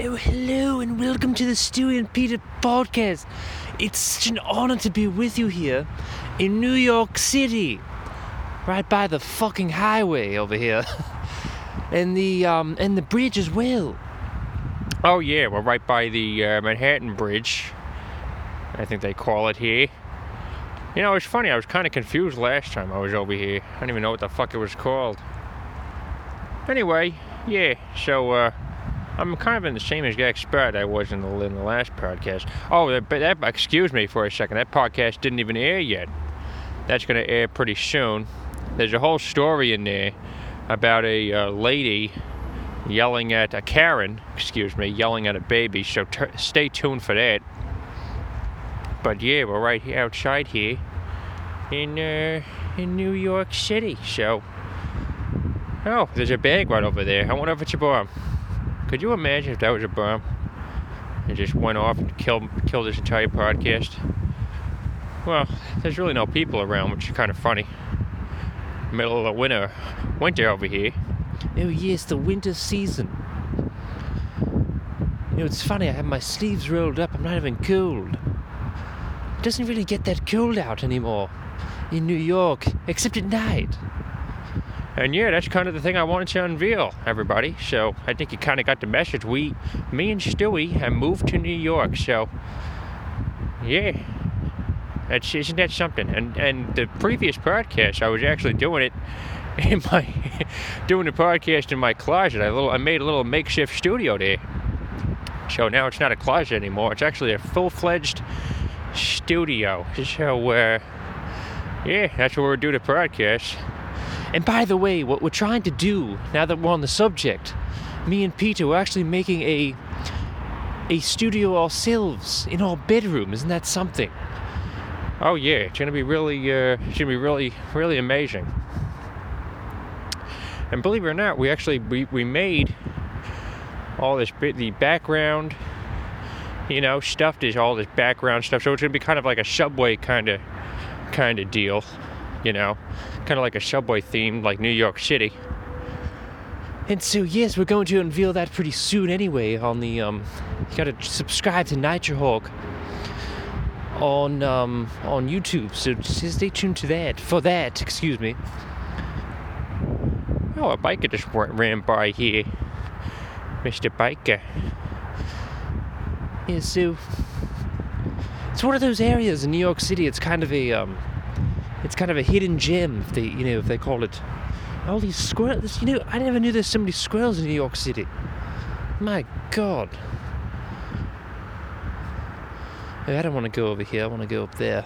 Oh, hello and welcome to the Stewie and Peter podcast. It's such an honor to be with you here in New York City, right by the fucking highway over here, and the um and the bridge as well. Oh yeah, we're right by the uh, Manhattan Bridge. I think they call it here. You know, it's funny. I was kind of confused last time I was over here. I don't even know what the fuck it was called. Anyway, yeah. So uh, I'm kind of in the same exact spot I was in the, in the last podcast. Oh, that, but that, excuse me for a second. That podcast didn't even air yet. That's going to air pretty soon. There's a whole story in there about a uh, lady yelling at a Karen, excuse me, yelling at a baby. So t- stay tuned for that. But yeah, we're right here outside here in uh, in New York City. So oh, there's a bag right over there. I wonder if it's a bomb. Could you imagine if that was a bomb? It just went off and killed killed this entire podcast. Well, there's really no people around, which is kind of funny. Middle of the winter, winter over here. Oh yes, the winter season. You know, it's funny. I have my sleeves rolled up. I'm not even cold. It doesn't really get that cold out anymore in New York, except at night. And yeah, that's kind of the thing I wanted to unveil, everybody. So I think you kind of got the message. We, me and Stewie, have moved to New York. So yeah, that's isn't that something? And and the previous podcast, I was actually doing it in my doing the podcast in my closet. I little I made a little makeshift studio there. So now it's not a closet anymore. It's actually a full-fledged studio. So uh, yeah, that's where we're doing the podcast. And by the way, what we're trying to do, now that we're on the subject, me and Peter, we're actually making a a studio ourselves in our bedroom. Isn't that something? Oh yeah, it's gonna be really, uh, it's gonna be really, really amazing. And believe it or not, we actually we, we made all this bit the background, you know, stuff. is all this background stuff, so it's gonna be kind of like a subway kind of kind of deal, you know, kind of like a subway theme, like New York City. And so yes, we're going to unveil that pretty soon anyway. On the um, you gotta subscribe to Nitrohawk on um on YouTube. So just stay tuned to that for that. Excuse me. Oh, a biker just ran by here, Mr. Biker. Yeah, so it's one of those areas in New York City. It's kind of a um, it's kind of a hidden gem, if they you know if they call it. All these squirrels. You know, I never knew there's so many squirrels in New York City. My God. I don't want to go over here. I want to go up there.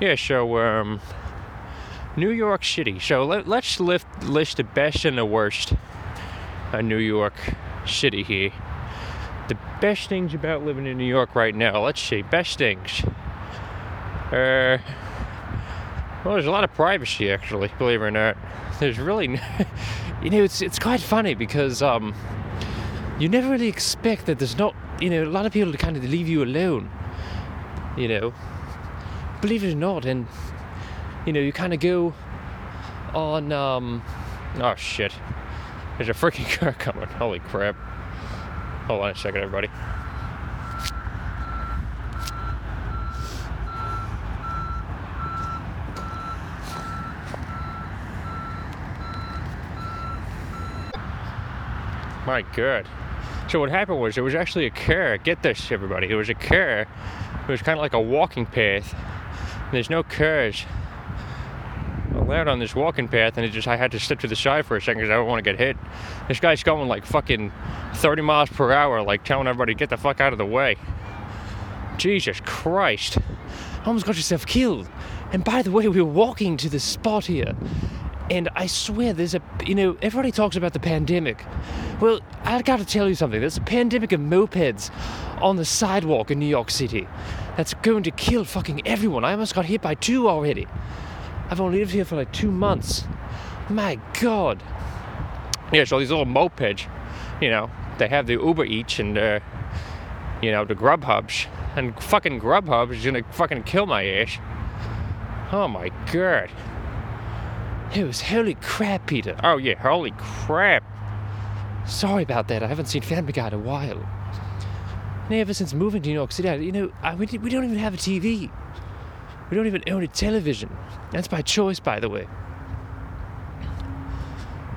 Yeah, so um, New York City. So let, us lift, list the best and the worst of New York City here. The best things about living in New York right now. Let's see, best things. Uh, well, there's a lot of privacy actually, believe it or not. There's really, you know, it's it's quite funny because um, you never really expect that there's not, you know, a lot of people to kind of leave you alone. You know, believe it or not, and you know, you kind of go on. Um, oh shit! There's a freaking car coming. Holy crap! Hold on a second, everybody. My God. So what happened was there was actually a car. Get this, everybody. It was a car. It was kind of like a walking path. There's no cars allowed on this walking path, and it just I had to step to the side for a second because I don't want to get hit. This guy's going like fucking 30 miles per hour, like telling everybody get the fuck out of the way. Jesus Christ! Almost got yourself killed. And by the way, we were walking to this spot here, and I swear there's a you know everybody talks about the pandemic. Well, I got to tell you something. There's a pandemic of mopeds on the sidewalk in New York City that's going to kill fucking everyone. I almost got hit by two already. I've only lived here for like two months. My God. Yeah, so these little mopeds, you know, they have the Uber Eats and, uh, you know, the Grubhubs. And fucking Grubhub is gonna fucking kill my ass. Oh my God. It was holy crap, Peter. Oh yeah, holy crap. Sorry about that. I haven't seen Family Guy in a while. And ever since moving to New York City, I, you know, I, we, we don't even have a TV. We don't even own a television. That's by choice, by the way.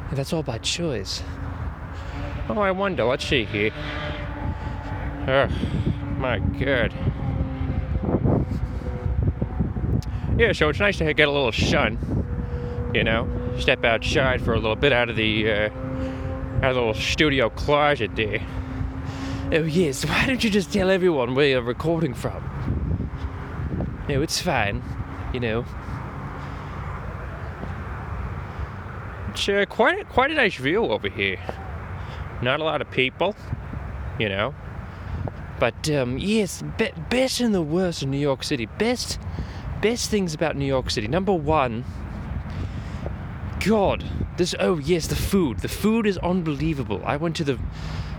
And that's all by choice. Oh, I wonder. Let's see here. Oh, my God. Yeah, so it's nice to get a little sun. You know, step outside for a little bit out of the uh, the little studio closet there. Oh, yes. Why don't you just tell everyone where you're recording from? No, it's fine. You know. It's uh, quite a, quite a nice view over here. Not a lot of people, you know. But um, yes, be- best and the worst in New York City. Best, best things about New York City. Number one. God, this. Oh yes, the food. The food is unbelievable. I went to the,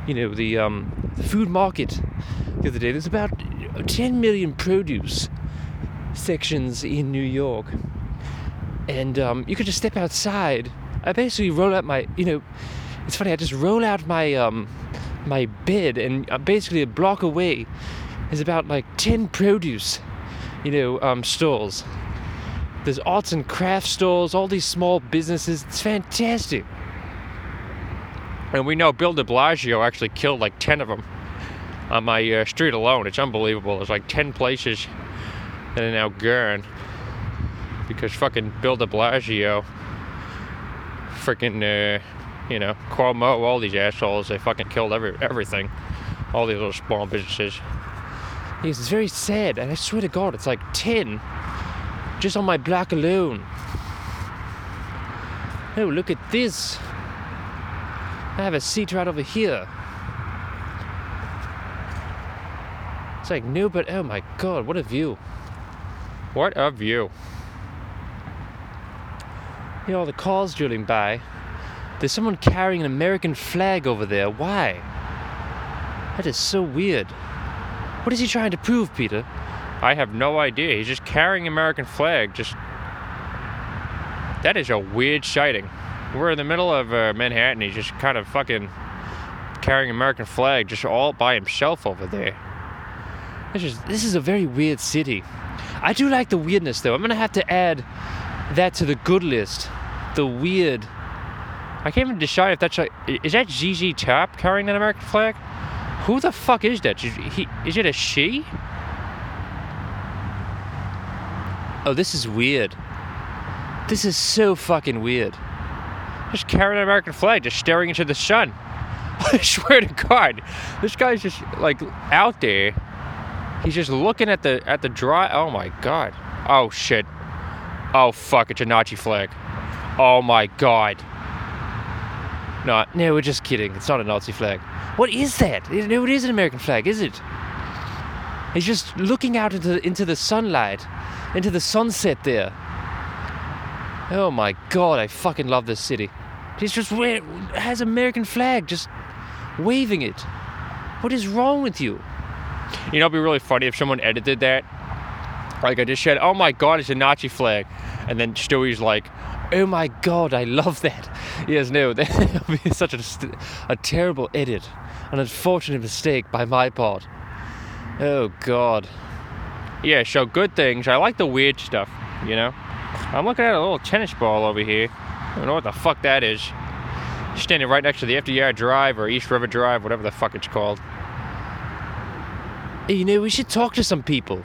you know, the um, the food market the other day. There's about 10 million produce sections in New York, and um, you could just step outside. I basically roll out my, you know, it's funny. I just roll out my um, my bed, and uh, basically a block away is about like 10 produce, you know, um, stalls. There's arts and crafts stores, all these small businesses. It's fantastic. And we know Bill de Blasio actually killed like 10 of them on my uh, street alone. It's unbelievable. There's like 10 places that are now gone because fucking Bill de Blasio, freaking, uh, you know, Cuomo, all these assholes, they fucking killed every everything. All these little small businesses. It's very sad, and I swear to God, it's like 10 just on my black alone. Oh, look at this. I have a seat right over here. It's like, new, but oh my God, what a view. What a view. You know, all the cars drilling by. There's someone carrying an American flag over there. Why? That is so weird. What is he trying to prove, Peter? I have no idea. He's just carrying American flag. Just that is a weird sighting. We're in the middle of uh, Manhattan. He's just kind of fucking carrying American flag just all by himself over there. This is this is a very weird city. I do like the weirdness though. I'm gonna have to add that to the good list. The weird. I can't even decide if that's like is that ZZ Top carrying that American flag? Who the fuck is that? Is, he, is it a she? Oh, this is weird. This is so fucking weird. Just carrying an American flag, just staring into the sun. I swear to God, this guy's just like out there. He's just looking at the at the dry. Oh my God. Oh shit. Oh fuck! It's a Nazi flag. Oh my God. No, no, we're just kidding. It's not a Nazi flag. What is that? No, it is an American flag, is it? He's just looking out into into the sunlight, into the sunset there. Oh my god, I fucking love this city. He's just has American flag, just waving it. What is wrong with you? You know, it'd be really funny if someone edited that. Like I just said, "Oh my God, it's a Nazi flag," and then Stewie's like, Oh my god, I love that. Yes, no, that would be such a, a terrible edit, an unfortunate mistake by my part. Oh god. "Yeah, so good things." I like the weird stuff. You know, I'm looking at a little tennis ball over here. I don't know what the fuck that is. Standing right next to the FDR Drive or East River Drive, whatever the fuck it's called. You know, we should talk to some people,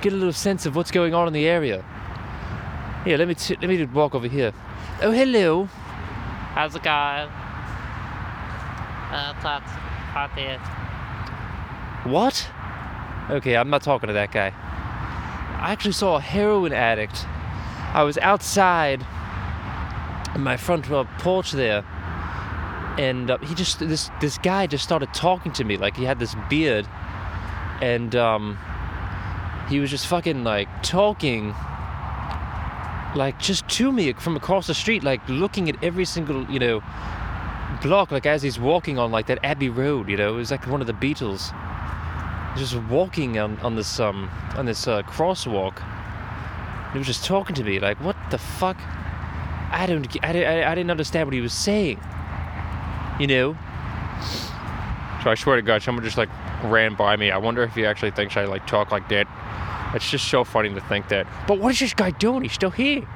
get a little sense of what's going on in the area. Here, let me t- let me walk over here. Oh, hello. How's it going? Uh, talk to you. What? Okay, I'm not talking to that guy. I actually saw a heroin addict. I was outside in my front porch there, and uh, he just this this guy just started talking to me like he had this beard, and um, he was just fucking like talking like just to me from across the street, like looking at every single you know block, like as he's walking on like that Abbey Road. You know, it was like one of the Beatles just walking on, on this um on this uh, crosswalk. He was just talking to me like, what the fuck? I don't, I, I, I didn't understand what he was saying. you know? So I swear to God, someone just like ran by me. I wonder if he actually thinks I like talk like that. It's just so funny to think that. But what is this guy doing? He's still here.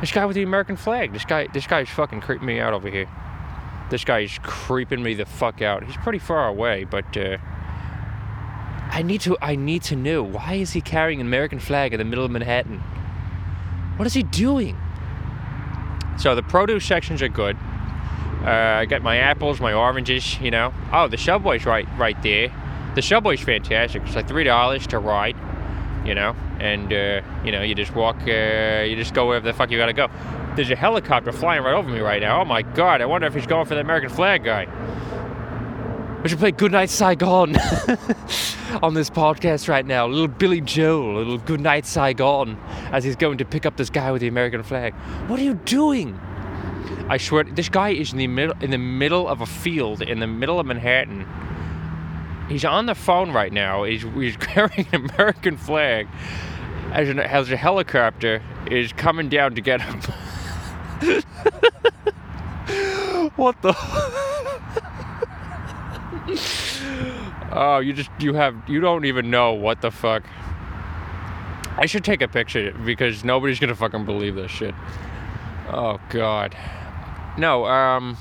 This guy with the American flag. This guy. This guy's fucking creeping me out over here. This guy is creeping me the fuck out. He's pretty far away, but uh, I need to I need to know why is he carrying an American flag in the middle of Manhattan? What is he doing? so the produce sections are good. Uh, I got my apples, my oranges. You know. Oh, the subway's right, right there. The subway's fantastic. It's like three dollars to ride. You know, and uh, you know you just walk. Uh, you just go wherever the fuck you gotta go. There's a helicopter flying right over me right now. Oh my god! I wonder if he's going for the American flag guy. We should play Goodnight Saigon on this podcast right now. Little Billy Joel, little Goodnight Saigon, as he's going to pick up this guy with the American flag. What are you doing? I swear, this guy is in the middle in the middle of a field in the middle of Manhattan. He's on the phone right now. He's, he's carrying an American flag as, an, as a helicopter is coming down to get him. what the? oh, you just you have you don't even know what the fuck. I should take a picture because nobody's gonna fucking believe this shit. Oh god. No, um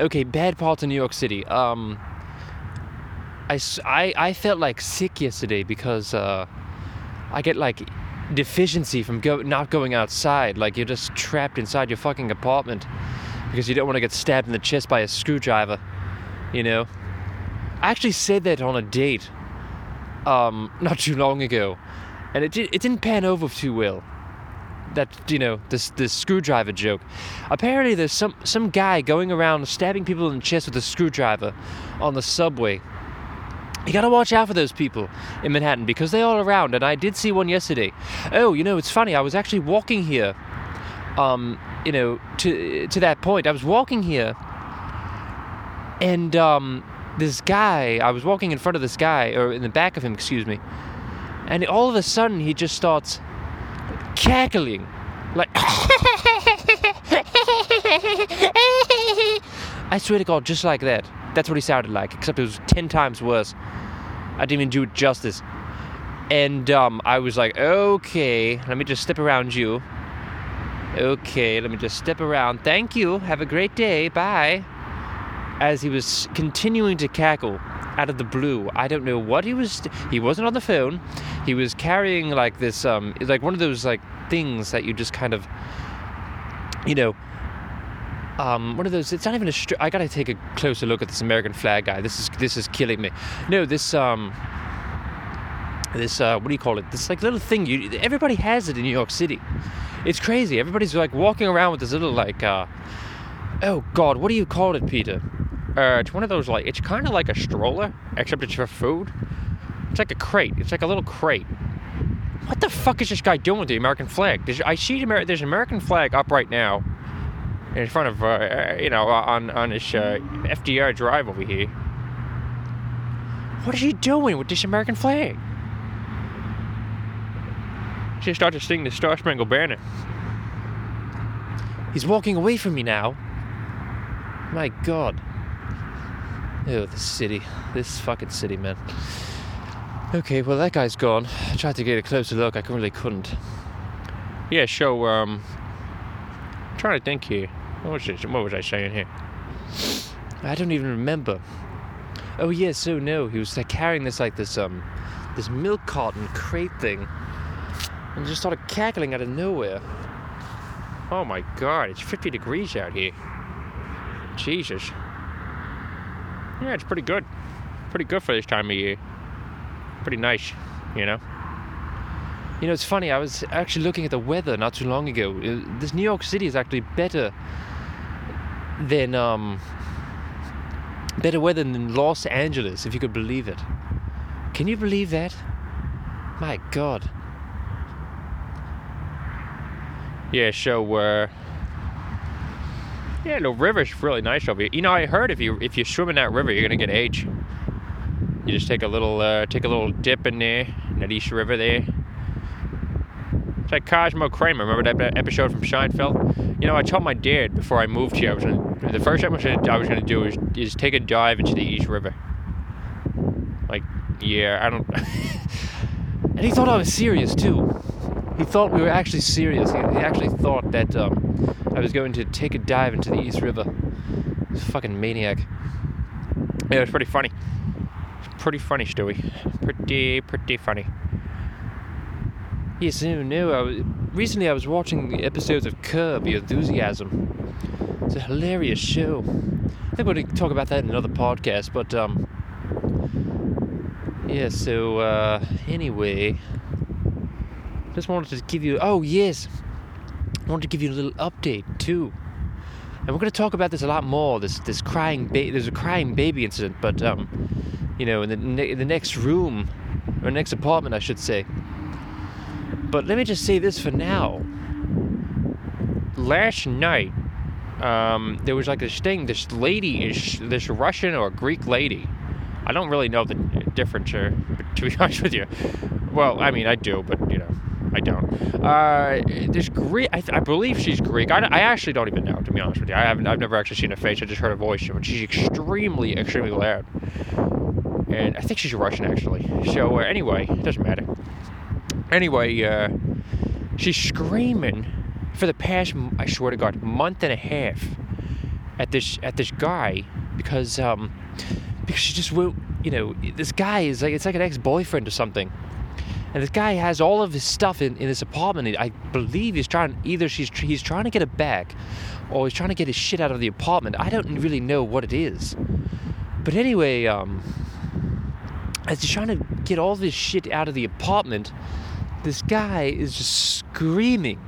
Okay, bad parts of New York City. Um, I, I, I felt like sick yesterday because uh, I get like deficiency from go- not going outside. Like you're just trapped inside your fucking apartment because you don't want to get stabbed in the chest by a screwdriver. You know. I actually said that on a date um, not too long ago, and it, it didn't pan over too well that you know this this screwdriver joke. Apparently, there's some some guy going around stabbing people in the chest with a screwdriver on the subway. You gotta watch out for those people in Manhattan because they're all around, and I did see one yesterday. Oh, you know, it's funny. I was actually walking here. Um, you know, to to that point, I was walking here, and um, this guy. I was walking in front of this guy, or in the back of him, excuse me, and all of a sudden he just starts cackling like I swear to God, just like that. That's what he sounded like, except it was ten times worse. I didn't even do it justice. And um, I was like, okay, let me just step around you. Okay, let me just step around. Thank you. Have a great day. Bye. As he was continuing to cackle out of the blue, I don't know what he was. He wasn't on the phone. He was carrying like this, um, like one of those like things that you just kind of, you know, um, one of those. It's not even a. Str- I gotta take a closer look at this American flag guy. This is this is killing me. No, this um, this uh, what do you call it? This like little thing. You everybody has it in New York City. It's crazy. Everybody's like walking around with this little like. Uh, oh God, what do you call it, Peter? Uh, it's one of those like it's kind of like a stroller, except it's for food. It's like a crate. It's like a little crate. What the fuck is this guy doing with the American flag? There's, I see Amer- there's an American flag up right now, in front of uh, you know on on this uh, FDR Drive over here. What is he doing with this American flag? She started to sing the Star Spangled Banner. He's walking away from me now. My God. Oh, this city. This fucking city, man. Okay, well, that guy's gone. I tried to get a closer look. I really couldn't. Yeah, so um, I'm trying to think here. What was it? What was I saying here? I don't even remember. Oh, yeah, so no. He was like carrying this, like, this, um, this milk carton crate thing. And just started cackling out of nowhere. Oh my God! It's 50 degrees out here. Jesus. Yeah, it's pretty good. Pretty good for this time of year. Pretty nice, you know. You know, it's funny. I was actually looking at the weather not too long ago. Uh, This New York City is actually better than um better weather than Los Angeles, if you could believe it. Can you believe that? My God. Yeah, so uh Yeah, the river's really nice over here. You know, I heard if you if you swim in that river you're gonna get AIDS. You just take a little uh take a little dip in there, in that East River there. It's like Cosmo Kramer. Remember that episode from Seinfeld? You know, I told my dad before I moved here I was gonna The first thing I was gonna, I was gonna do is, is take a dive into the East River. Like, yeah, I don't. And he thought I was serious too. He thought we were actually serious. He, he actually thought that um, I was going to take a dive into the East River. A fucking maniac. yeah, it was pretty funny. It's pretty funny, Stewie. Pretty, pretty funny. Yes, no, no. I was, recently, I was watching the episodes of Curb Your Enthusiasm. It's a hilarious show. I think we're going to talk about that in another podcast, but um, yeah. So uh, anyway, just wanted to give you. Oh yes, I wanted to give you a little update too. And we're going to talk about this a lot more. This this crying baby. There's a crying baby incident, but um, you know, in the ne- the next room or next apartment, I should say. But let me just say this for now. Last night, um, there was like this thing. This lady is this Russian or Greek lady. I don't really know the difference here, to be honest with you. Well, I mean, I do, but you know, I don't. Uh, this Greek, I, I believe she's Greek. I, I actually don't even know, to be honest with you. I haven't, I've never actually seen her face. I just heard her voice, but she's extremely, extremely loud. And I think she's Russian, actually. So uh, anyway, it doesn't matter. Anyway, uh, she's screaming for the past, I swear to God, month and a half at this at this guy because um because she just won't. You know, this guy is like it's like an ex-boyfriend or something. And this guy has all of his stuff in, in his apartment. I believe he's trying either she's he's trying to get it back, or he's trying to get his shit out of the apartment. I don't really know what it is. But anyway, um, as he's trying to get all this shit out of the apartment, this guy is just screaming,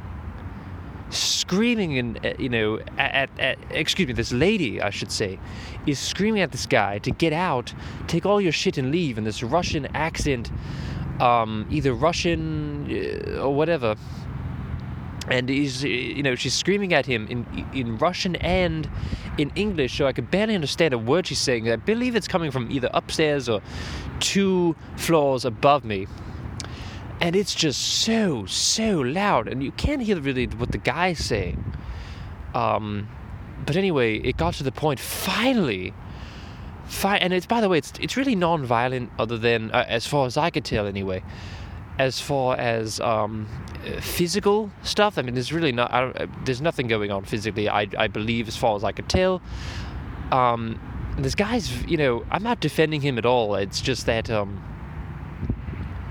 screaming, and uh, you know, at, at, at excuse me, this lady, I should say, is screaming at this guy to get out, take all your shit and leave in this Russian accent, um, either Russian uh, or whatever. And he's, uh, you know, she's screaming at him in in Russian and in English, so I could barely understand a word she's saying. I believe it's coming from either upstairs or two floors above me. And it's just so, so loud, and you can't hear really what the guy's saying. Um, but anyway, it got to the point finally. Fi- and it's by the way, it's it's really non-violent, other than uh, as far as I could tell, anyway. As far as um, physical stuff, I mean, there's really not. I uh, there's nothing going on physically. I I believe, as far as I could tell. Um, this guy's, you know, I'm not defending him at all. It's just that um,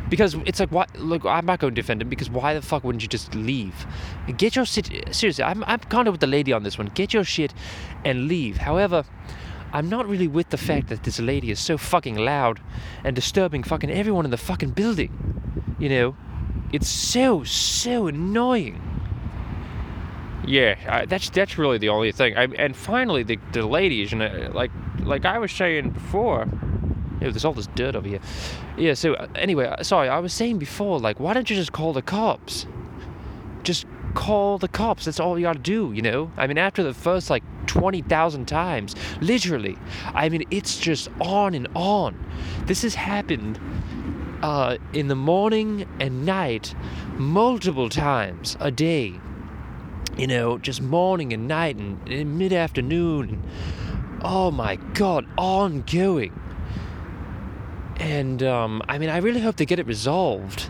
because it's like, why? Look, I'm not going to defend him because why the fuck wouldn't you just leave? Get your shit. Seriously, I'm I'm kind of with the lady on this one. Get your shit and leave. However, I'm not really with the fact that this lady is so fucking loud and disturbing fucking everyone in the fucking building. You know, it's so so annoying. Yeah, I, that's that's really the only thing. I, and finally, the the ladies, and uh, like like I was saying before, Ew, there's all this dirt over here. Yeah, so uh, anyway, uh, sorry, I was saying before, like, why don't you just call the cops? Just call the cops. That's all you gotta do, you know? I mean, after the first, like, 20,000 times, literally, I mean, it's just on and on. This has happened uh, in the morning and night multiple times a day. You know, just morning and night and, and mid afternoon. Oh my god, ongoing. And um, I mean, I really hope they get it resolved,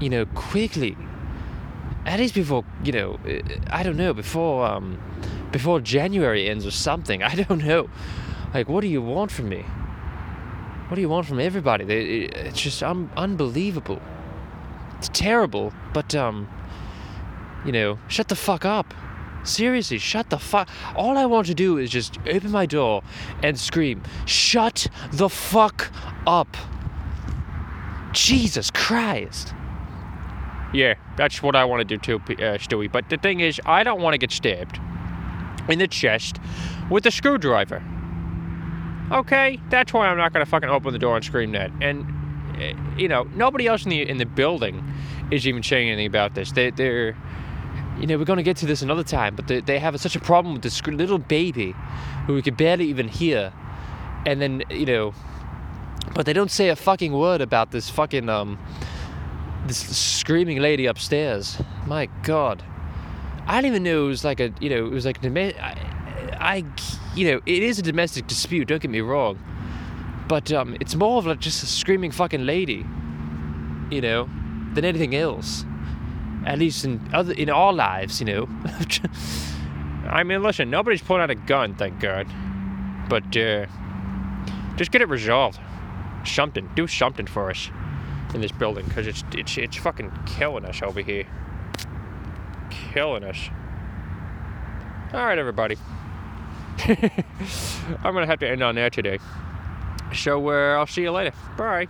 you know, quickly. At least before, you know, I don't know, before um, before January ends or something. I don't know. Like, what do you want from me? What do you want from everybody? It's just un- unbelievable. It's terrible, but um, you know, shut the fuck up. Seriously, shut the fuck. All I want to do is just open my door and scream, "Shut the fuck up!" Jesus Christ. Yeah, that's what I want to do too, uh, Stewie. But the thing is, I don't want to get stabbed in the chest with a screwdriver. Okay, that's why I'm not gonna fucking open the door and scream that. And uh, you know, nobody else in the in the building is even saying anything about this. They, they're You know, we're going to get to this another time, but they, they have such a problem with this little baby who we could barely even hear. And then, you know, but they don't say a fucking word about this fucking, um, this screaming lady upstairs. My God. I didn't even know it was like a, you know, it was like, an I, I, you know, it is a domestic dispute. Don't get me wrong, but um, it's more of like just a screaming fucking lady, you know, than anything else. At least in other in our lives, you know. I mean, listen, nobody's pulling out a gun, thank God. But uh, just get it resolved. Something. Do something for us in this building, because it's it's it's fucking killing us over here. Killing us. All right, everybody. I'm gonna have to end on that today. So uh, I'll see you later. Bye.